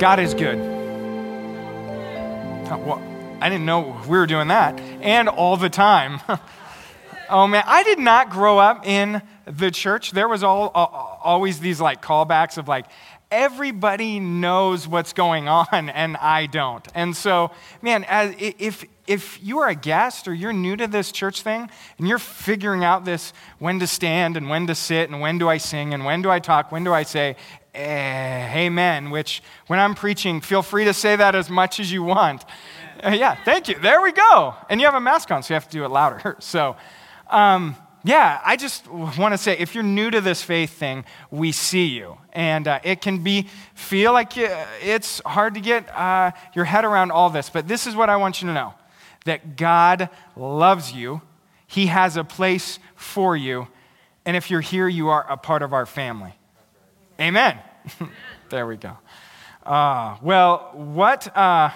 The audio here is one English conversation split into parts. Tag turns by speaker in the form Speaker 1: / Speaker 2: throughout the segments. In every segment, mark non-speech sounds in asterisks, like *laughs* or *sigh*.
Speaker 1: God is good. Uh, oh, well, I didn't know we were doing that. And all the time. *laughs* oh man, I did not grow up in the church. There was all, always these like callbacks of like, everybody knows what's going on *laughs* and I don't. And so, man, as, if, if you are a guest or you're new to this church thing and you're figuring out this when to stand and when to sit and when do I sing and when do I talk, when do I say amen, which when I'm preaching, feel free to say that as much as you want. Uh, yeah, thank you. There we go. And you have a mask on, so you have to do it louder. *laughs* So, um, yeah, I just want to say if you're new to this faith thing, we see you. And uh, it can be, feel like it's hard to get uh, your head around all this. But this is what I want you to know that God loves you, He has a place for you. And if you're here, you are a part of our family. Amen. *laughs* there we go. Uh, well, what, uh,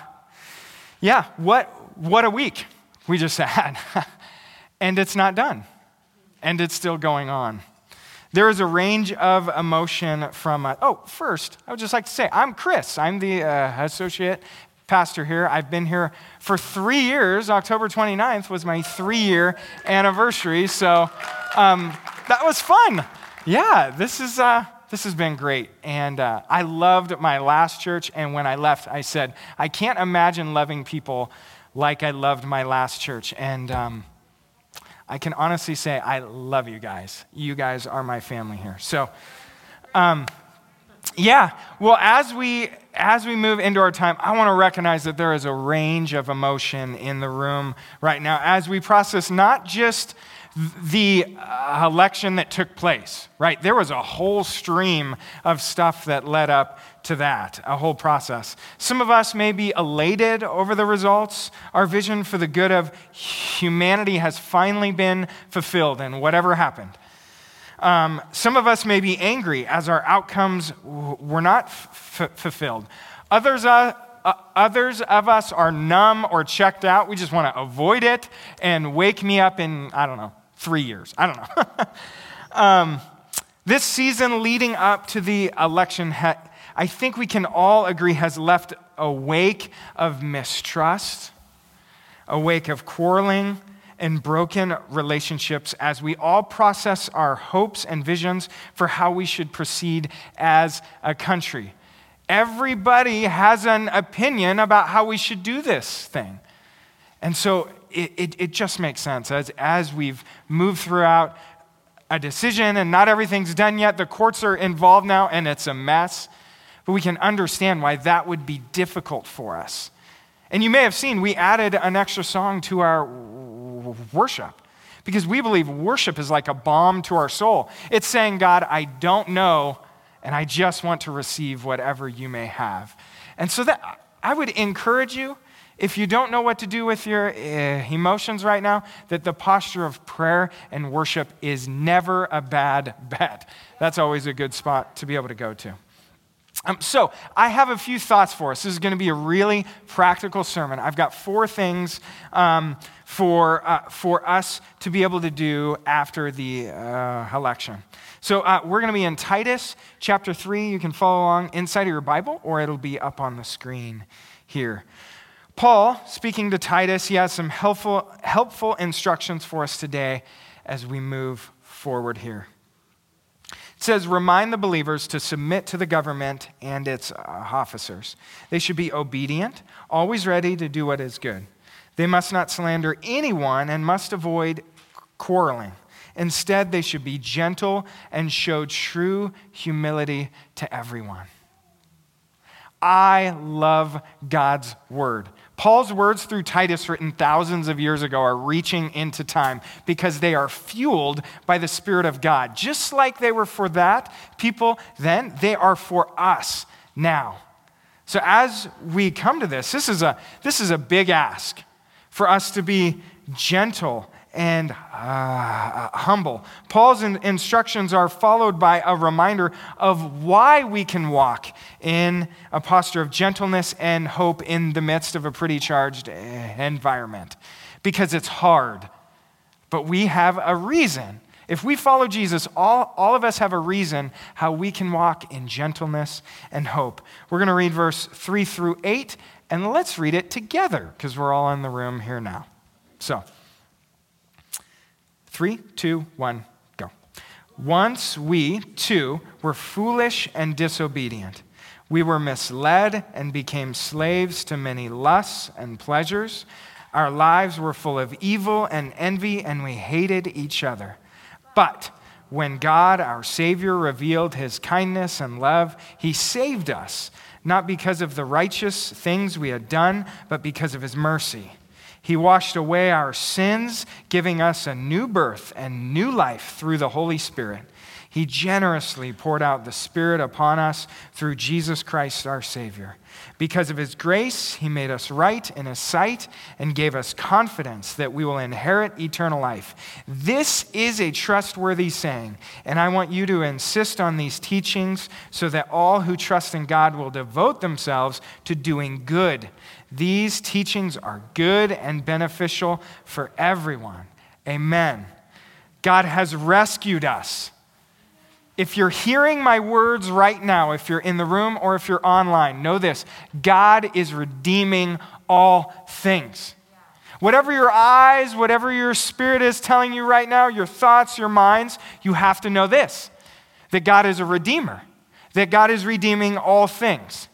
Speaker 1: yeah, what, what a week we just *laughs* had. and it's not done and it's still going on. There is a range of emotion from, uh, oh, first, I would just like to say, I'm Chris. I'm the uh, associate pastor here. I've been here for three years. October 29th was my three year anniversary. So um, that was fun. Yeah, this, is, uh, this has been great. And uh, I loved my last church. And when I left, I said, I can't imagine loving people like I loved my last church. And, um, I can honestly say I love you guys. You guys are my family here. So, um, yeah. Well, as we as we move into our time, I want to recognize that there is a range of emotion in the room right now as we process not just the uh, election that took place, right? There was a whole stream of stuff that led up to that, a whole process. Some of us may be elated over the results. Our vision for the good of humanity has finally been fulfilled, and whatever happened. Um, some of us may be angry as our outcomes were not f- fulfilled. Others, uh, uh, others of us are numb or checked out. We just want to avoid it and wake me up in, I don't know, three years. I don't know. *laughs* um, this season leading up to the election ha- I think we can all agree has left a wake of mistrust, a wake of quarreling, and broken relationships as we all process our hopes and visions for how we should proceed as a country. Everybody has an opinion about how we should do this thing. And so it, it, it just makes sense as, as we've moved throughout a decision and not everything's done yet. The courts are involved now and it's a mess. But we can understand why that would be difficult for us. And you may have seen we added an extra song to our worship because we believe worship is like a balm to our soul. It's saying, God, I don't know, and I just want to receive whatever you may have. And so that I would encourage you, if you don't know what to do with your uh, emotions right now, that the posture of prayer and worship is never a bad *laughs* bet. That's always a good spot to be able to go to. Um, so, I have a few thoughts for us. This is going to be a really practical sermon. I've got four things um, for, uh, for us to be able to do after the uh, election. So, uh, we're going to be in Titus chapter 3. You can follow along inside of your Bible, or it'll be up on the screen here. Paul, speaking to Titus, he has some helpful, helpful instructions for us today as we move forward here It says, Remind the believers to submit to the government and its uh, officers. They should be obedient, always ready to do what is good. They must not slander anyone and must avoid quarreling. Instead, they should be gentle and show true humility to everyone. I love God's word. Paul's words through Titus, written thousands of years ago, are reaching into time because they are fueled by the Spirit of God. Just like they were for that people then, they are for us now. So as we come to this, this is a, this is a big ask for us to be gentle and uh, humble. Paul's in, instructions are followed by a reminder of why we can walk in a posture of gentleness and hope in the midst of a pretty charged eh, environment. Because it's hard, but we have a reason If we follow Jesus, all, all of us have a reason how we can walk in gentleness and hope. We're going to read verse 3 through 8, and let's read it together because we're all in the room here now. So, three, two, one, go. Once we, too, were foolish and disobedient. We were misled and became slaves to many lusts and pleasures. Our lives were full of evil and envy, and we hated each other. But when God, our Savior, revealed his kindness and love, he saved us, not because of the righteous things we had done, but because of his mercy. He washed away our sins, giving us a new birth and new life through the Holy Spirit. He generously poured out the Spirit upon us through Jesus Christ our Savior. Because of His grace, He made us right in His sight and gave us confidence that we will inherit eternal life. This is a trustworthy saying, and I want you to insist on these teachings so that all who trust in God will devote themselves to doing good. These teachings are good and beneficial for everyone. Amen. God has rescued us if you're hearing my words right now, if you're in the room or if you're online, know this God is redeeming all things. Whatever your eyes, whatever your spirit is telling you right now, your thoughts, your minds, you have to know this that God is a redeemer, that God is redeeming all things.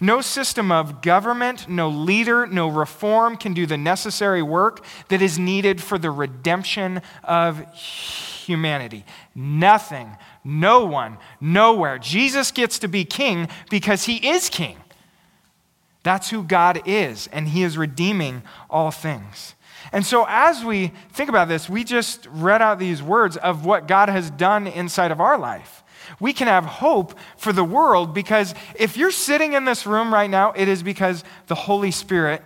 Speaker 1: No system of government, no leader, no reform can do the necessary work that is needed for the redemption of humanity. Nothing, no one, nowhere. Jesus gets to be king because he is king. That's who God is, and he is redeeming all things. And so, as we think about this, we just read out these words of what God has done inside of our life. We can have hope for the world because if you're sitting in this room right now, it is because the Holy Spirit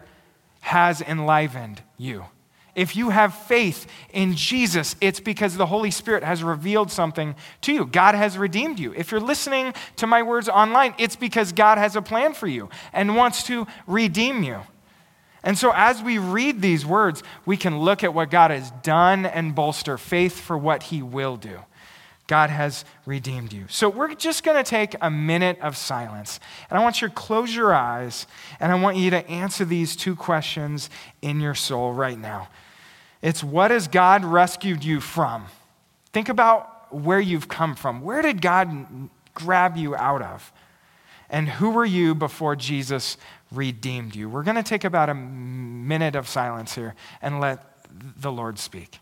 Speaker 1: has enlivened you. If you have faith in Jesus, it's because the Holy Spirit has revealed something to you. God has redeemed you. If you're listening to my words online, it's because God has a plan for you and wants to redeem you. And so, as we read these words, we can look at what God has done and bolster faith for what He will do. God has redeemed you. So we're just going to take a minute of silence. And I want you to close your eyes and I want you to answer these two questions in your soul right now. It's what has God rescued you from? Think about where you've come from. Where did God grab you out of? And who were you before Jesus redeemed you? We're going to take about a minute of silence here and let the Lord speak.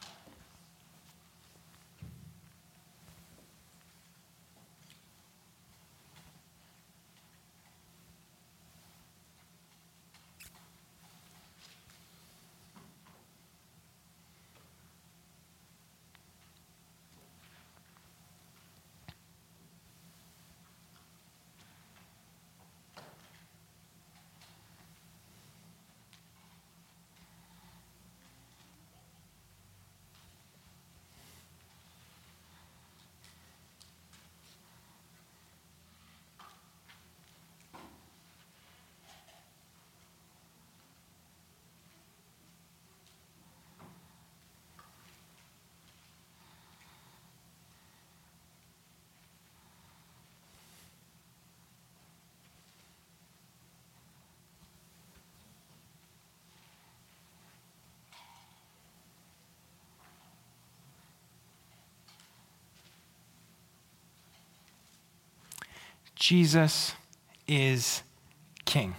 Speaker 1: Jesus is king.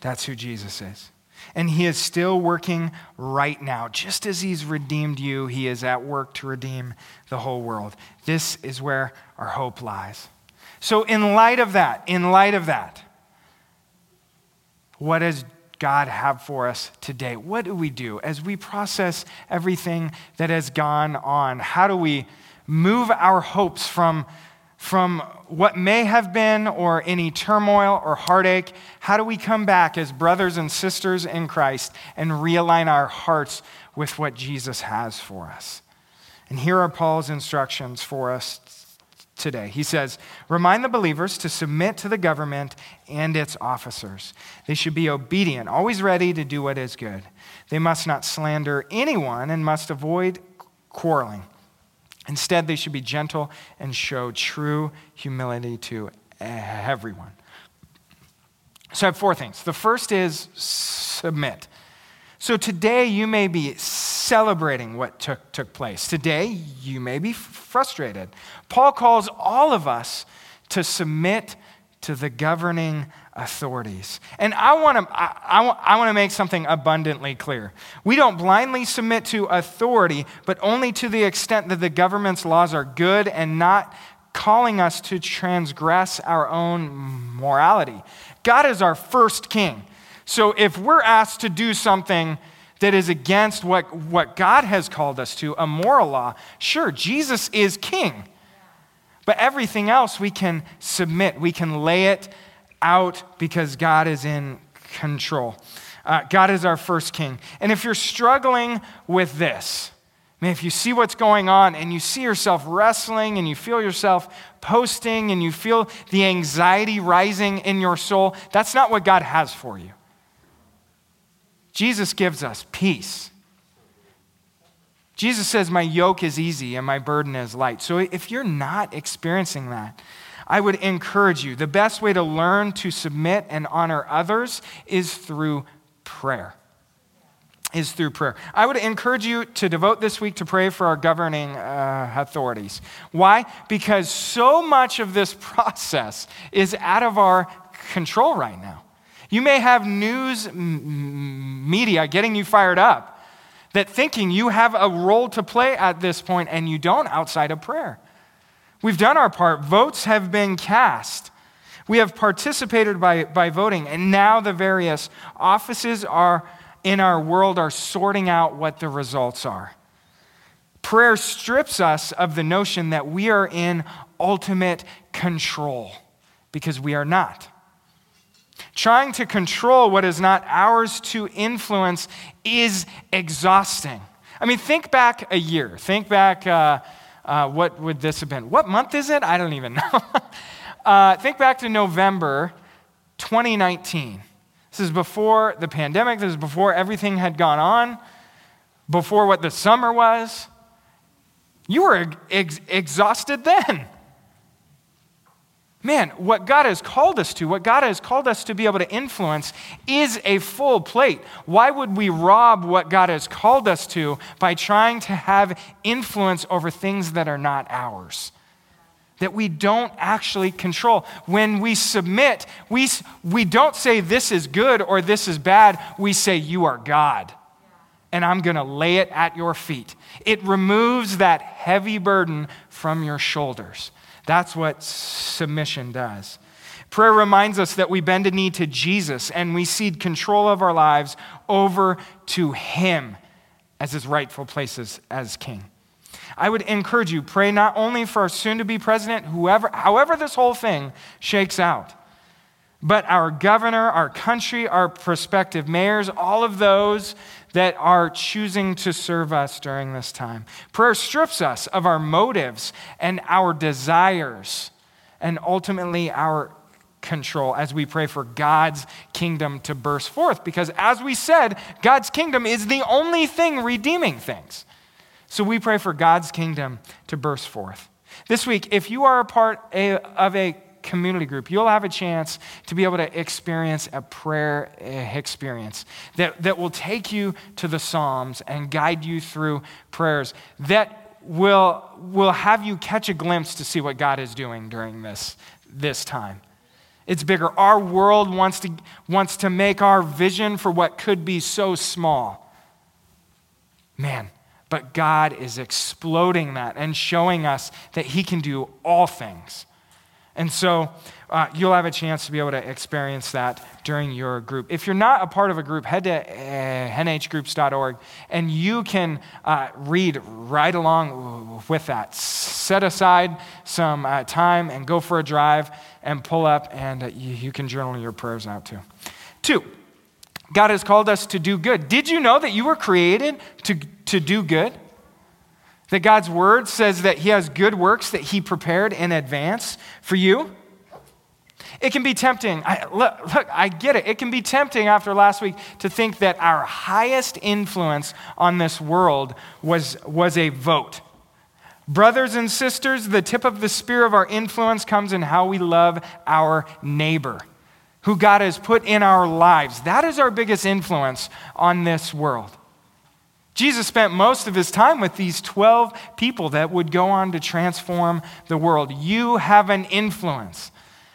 Speaker 1: That's who Jesus is. And he is still working right now. Just as he's redeemed you, he is at work to redeem the whole world. This is where our hope lies. So, in light of that, in light of that, what does God have for us today? What do we do as we process everything that has gone on? How do we move our hopes from from what may have been or any turmoil or heartache? How do we come back as brothers and sisters in Christ and realign our hearts with what Jesus has for us? And here are Paul's instructions for us today. He says, Remind the believers to submit to the government and its officers. They should be obedient, always ready to do what is good. They must not slander anyone and must avoid quarreling. Instead, they should be gentle and show true humility to everyone. So I have four things. The first is submit. So today you may be celebrating what took, took place. Today you may be frustrated. Paul calls all of us to submit to the governing authorities. And I want to I, I, I want to make something abundantly clear. We don't blindly submit to authority, but only to the extent that the government's laws are good and not calling us to transgress our own morality. God is our first king. So if we're asked to do something that is against what, what God has called us to, a moral law, sure, Jesus is king. But everything else we can submit, we can lay it out because God is in control. Uh, God is our first king. And if you're struggling with this, man, if you see what's going on and you see yourself wrestling and you feel yourself posting and you feel the anxiety rising in your soul, that's not what God has for you. Jesus gives us peace. Jesus says, My yoke is easy and my burden is light. So if you're not experiencing that, I would encourage you the best way to learn to submit and honor others is through prayer. Is through prayer. I would encourage you to devote this week to pray for our governing uh, authorities. Why? Because so much of this *laughs* process is out of our control right now. You may have news media getting you fired up that thinking you have a role to play at this point and you don't outside of prayer. We've done our part. Votes have been cast. We have participated by, by voting, and now the various offices are in our world are sorting out what the results are. Prayer strips us of the notion that we are in ultimate control because we are not. Trying to control what is not ours to influence is exhausting. I mean, think back a year. Think back, uh, uh, what would this have been? What month is it? I don't even *laughs* know. uh, think back to November 2019. This is before the pandemic, this is before everything had gone on, before what the summer was. You were ex- exhausted then man, what God has called us to, what God has called us to be able to influence, is a full plate. Why would we rob what God has called us to by trying to have influence over things that are not ours? That we don't actually control. When we submit, we, we don't say this is good or this is bad. We say, You are God, and I'm going to lay it at your feet. It removes that heavy burden from your shoulders. That's what submission does. Prayer reminds us that we bend a knee to Jesus and we cede control of our lives over to Him as His rightful places as King. I would encourage you, pray not only for our soon to be president, whoever, however this whole thing shakes out, but our governor, our country, our prospective mayors, all of those that are choosing to serve us during this time. Prayer strips us of our motives and our desires and ultimately our control as we pray for God's kingdom to burst forth. Because as we said, God's kingdom is the only thing redeeming things. So we pray for God's kingdom to burst forth. This week, if you are a part of a community group, you'll have a chance to be able to experience a prayer experience that, that will take you to the Psalms and guide you through prayers that will, will have you catch a glimpse to see what God is doing during this, this time. It's bigger. Our world wants to, wants to make our vision for what could be so small. Man, but God is exploding that and showing us that He can do all things and so uh, you'll have a chance to be able to experience that during your group. If you're not a part of a group, head to uh, nhgroups.org and you can uh, read right along with that. Set aside some uh, time and go for a drive and pull up, and you, you can journal your prayers out too. Two, God has called us to do good. Did you know that you were created to, to do good? That God's word says that He has good works that He prepared in advance for you. It can be tempting. I, look, look, I get it. It can be tempting after last week to think that our highest influence on this world was, was a vote. Brothers and sisters, the tip of the spear of our influence comes in how we love our neighbor, who God has put in our lives. That is our biggest influence on this world. Jesus spent most of his time with these 12 people that would go on to transform the world. You have an influence,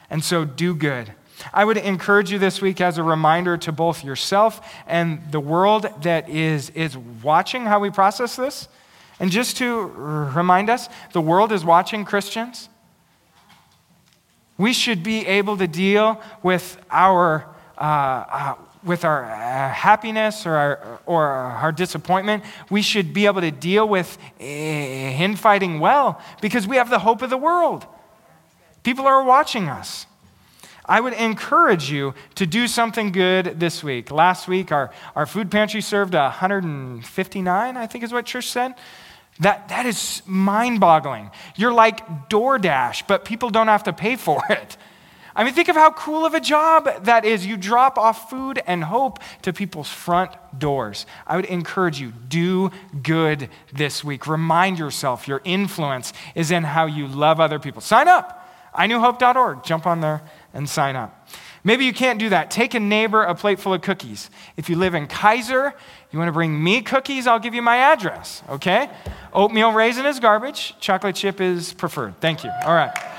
Speaker 1: and so do good. I would encourage you this week as a reminder to both yourself and the world that is, is watching how we process this and just to remind us, the world is watching Christians. We should be able to deal with our, uh, uh, with our uh, happiness or our, or our disappointment. We should be able to deal with eh, infighting well because we have the hope of the world. People are watching us. I would encourage you to do something good this week. Last week, our, our food pantry served 159, I think is what church said. That, that is mind boggling. You're like DoorDash, but people don't have to pay for *laughs* it. I mean, think of how cool of a job that is. You drop off food and hope to people's front doors. I would encourage you, do good this week. Remind yourself your influence is in how you love other people. Sign up. inewhope.org. Jump on there and sign up. Maybe you can't do that. Take a neighbor a plate full of cookies. If you live in Kaiser, you want to bring me cookies, I'll give you my address, okay? Oatmeal raisin is garbage, chocolate chip is preferred. Thank you. All right.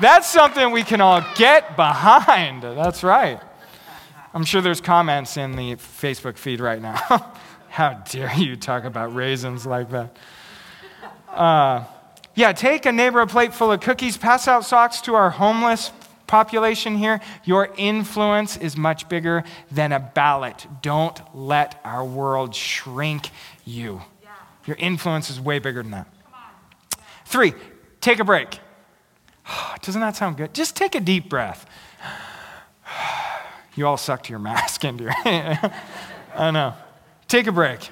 Speaker 1: That's something we can all get behind. That's right. I'm sure there's comments in the Facebook feed right now. *laughs* How dare you talk about raisins like that? Uh, yeah, take a neighbor a plate full of cookies, pass out socks to our homeless population here, your influence is much bigger than a ballot. Don't let our world shrink you. Your influence is way bigger than that. Three, take a break. *sighs* Doesn't that sound good? Just take a deep breath. *sighs* You all sucked your mask *laughs* into your *laughs* I know. Take a break.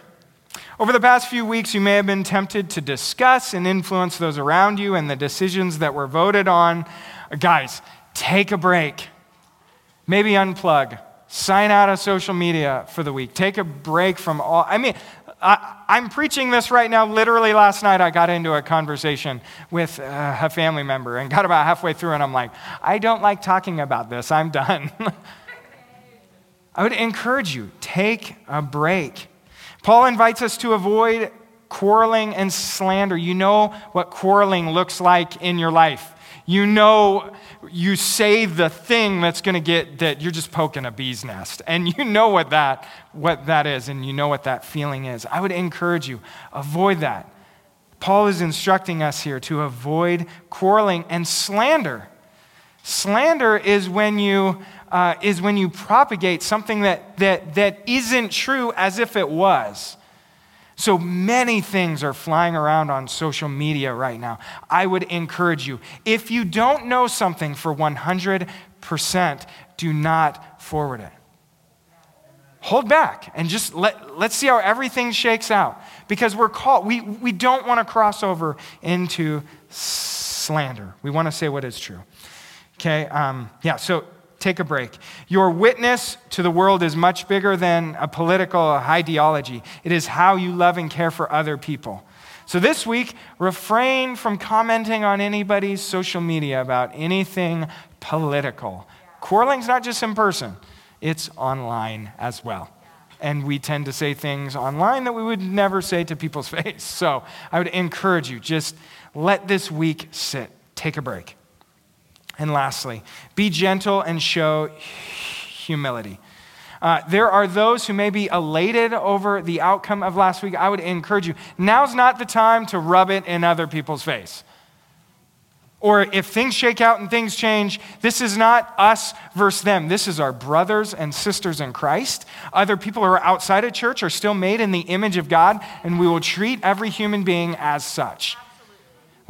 Speaker 1: Over the past few weeks, you may have been tempted to discuss and influence those around you and the decisions that were voted on. Guys, take a break. Maybe unplug. Sign out of social media for the week. Take a break from all. I mean, I, am preaching this right now. Literally, last night I got into a conversation with uh, a family member and got about halfway through, and I'm like, I don't like talking about this. I'm done. *laughs* I would encourage you take a break. Paul invites us to avoid quarreling and slander. You know what quarreling looks like in your life. You know, you say the thing that's going to get that you're just poking a bee's nest. And you know what that, what that is, and you know what that feeling is. I would encourage you, avoid that. Paul is instructing us here to avoid quarreling and slander. Slander is when you, uh, is when you propagate something that, that, that isn't true as if it was. So many things are flying around on social media right now. I would encourage you, if you don't know something for 100%, do not forward it. Hold back and just let, let's see how everything shakes out. Because we're called, we, we don't want to cross over into slander. We want to say what is true. Okay, um, yeah, so take a break. Your witness to the world is much bigger than a political ideology, it is how you love and care for other people. So this week, refrain from commenting on anybody's social media about anything political. Quarreling's not just in person, it's online as well. And we tend to say things online that we would never say to people's *laughs* face. So I would encourage you just let this week sit, take a break. And lastly, be gentle and show humility. Uh, there are those who may be elated over the outcome of last week. I would encourage you, now's not the time to rub it in other people's face. Or if things shake out and things change, this is not us versus them. This is our brothers and sisters in Christ. Other people who are outside of church are still made in the image of God, and we will treat every human being as such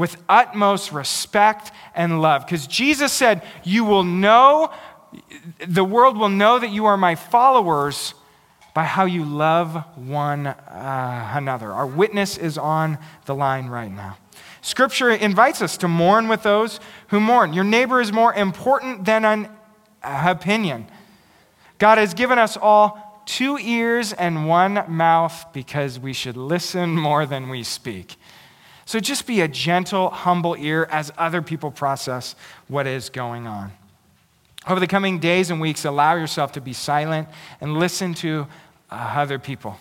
Speaker 1: with utmost respect and love. Because Jesus said, You will know, the world will know that you are my followers by how you love one uh, another. Our witness is on the line right now. Scripture invites us to mourn with those who mourn. Your neighbor is more important than an opinion. God has given us all two ears and one mouth because we should listen more than we speak. So just be a gentle, humble ear as other people process what is going on. Over the coming days and weeks, allow yourself to be silent and listen to uh, other people.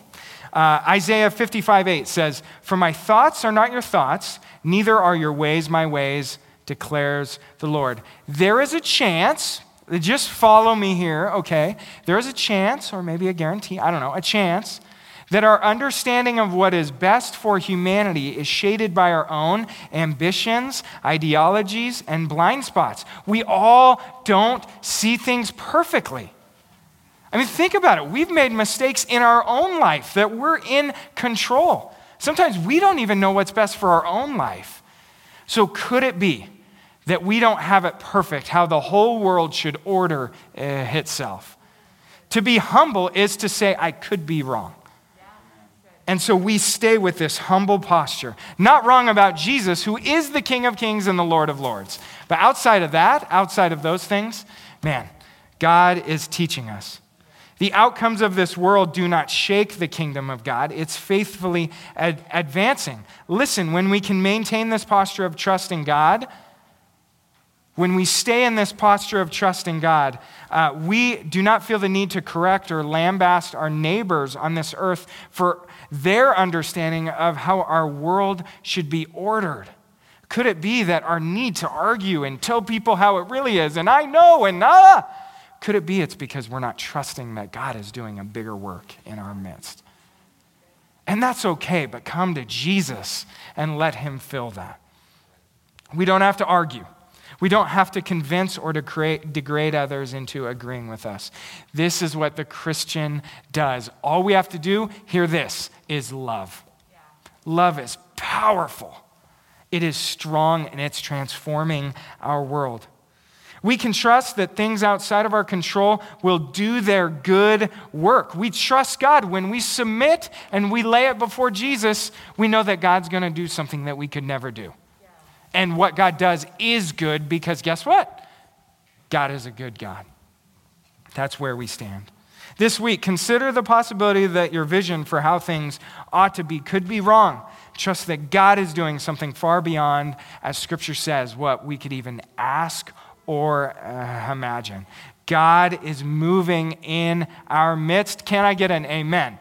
Speaker 1: Uh, Isaiah 55 8 says, For my thoughts are not your thoughts, neither are your ways my ways, declares the Lord. There is a chance, just follow me here, okay? There is a chance, or maybe a guarantee, I don't know, a chance that our understanding of what is best for humanity is shaded by our own ambitions, ideologies, and blind spots. We all don't see things perfectly. I mean, think about it. We've made mistakes in our own life that we're in control. Sometimes we don't even know what's best for our own life. So, could it be that we don't have it perfect, how the whole world should order uh, itself? To be humble is to say, I could be wrong. And so we stay with this humble posture. Not wrong about Jesus, who is the King of Kings and the Lord of Lords. But outside of that, outside of those things, man, God is teaching us. The outcomes of this world do not shake the kingdom of God, it's faithfully ad- advancing. Listen, when we can maintain this posture of trust in God, when we stay in this posture of trust in God, uh, we do not feel the need to correct or lambaste our neighbors on this earth for their understanding of how our world should be ordered. Could it be that our need to argue and tell people how it really is, and I know, and ah, could it be it's because we're not trusting that God is doing a bigger work in our midst? And that's okay, but come to Jesus and let Him fill that. We don't have to argue. We don't have to convince or to create, degrade others into agreeing with us. This is what the Christian does. All we have to do, hear this, is love. Yeah. Love is powerful, it is strong, and it's transforming our world. We can trust that things outside of our control will do their good work. We trust God. When we submit and we lay it before Jesus, we know that God's going to do something that we could never do. And what God does is good because guess what? God is a good God. That's where we stand. This week, consider the possibility that your vision for how things ought to be could be wrong. Trust that God is doing something far beyond, as Scripture says, what we could even ask or uh, imagine. God is moving in our midst. Can I get an amen?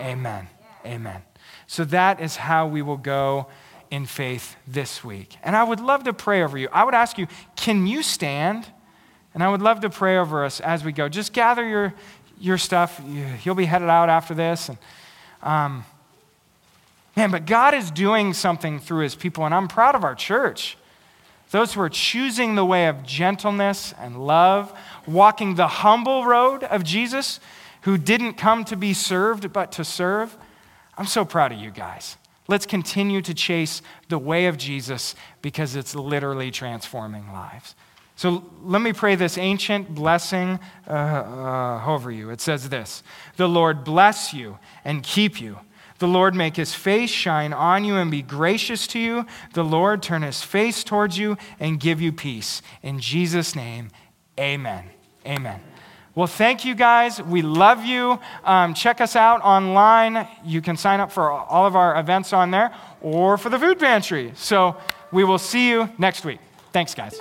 Speaker 1: Amen. Amen. amen. So that is how we will go in faith this week. And I would love to pray over you. I would ask you, can you stand? And I would love to pray over us as we go. Just gather your, your stuff. You'll be headed out after this. And, um, man, but God is doing something through his people, and I'm proud of our church. Those who are choosing the way of gentleness and love, walking the humble road of Jesus, who didn't come to be served, but to serve. I'm so proud of you guys. Let's continue to chase the way of Jesus because it's literally transforming lives. So let me pray this ancient blessing uh, uh, over you. It says this The Lord bless you and keep you. The Lord make his face shine on you and be gracious to you. The Lord turn his face towards you and give you peace. In Jesus' name, amen. Amen. Well, thank you guys. We love you. Um, check us out online. You can sign up for all of our events on there or for the food pantry. So we will see you next week. Thanks, guys.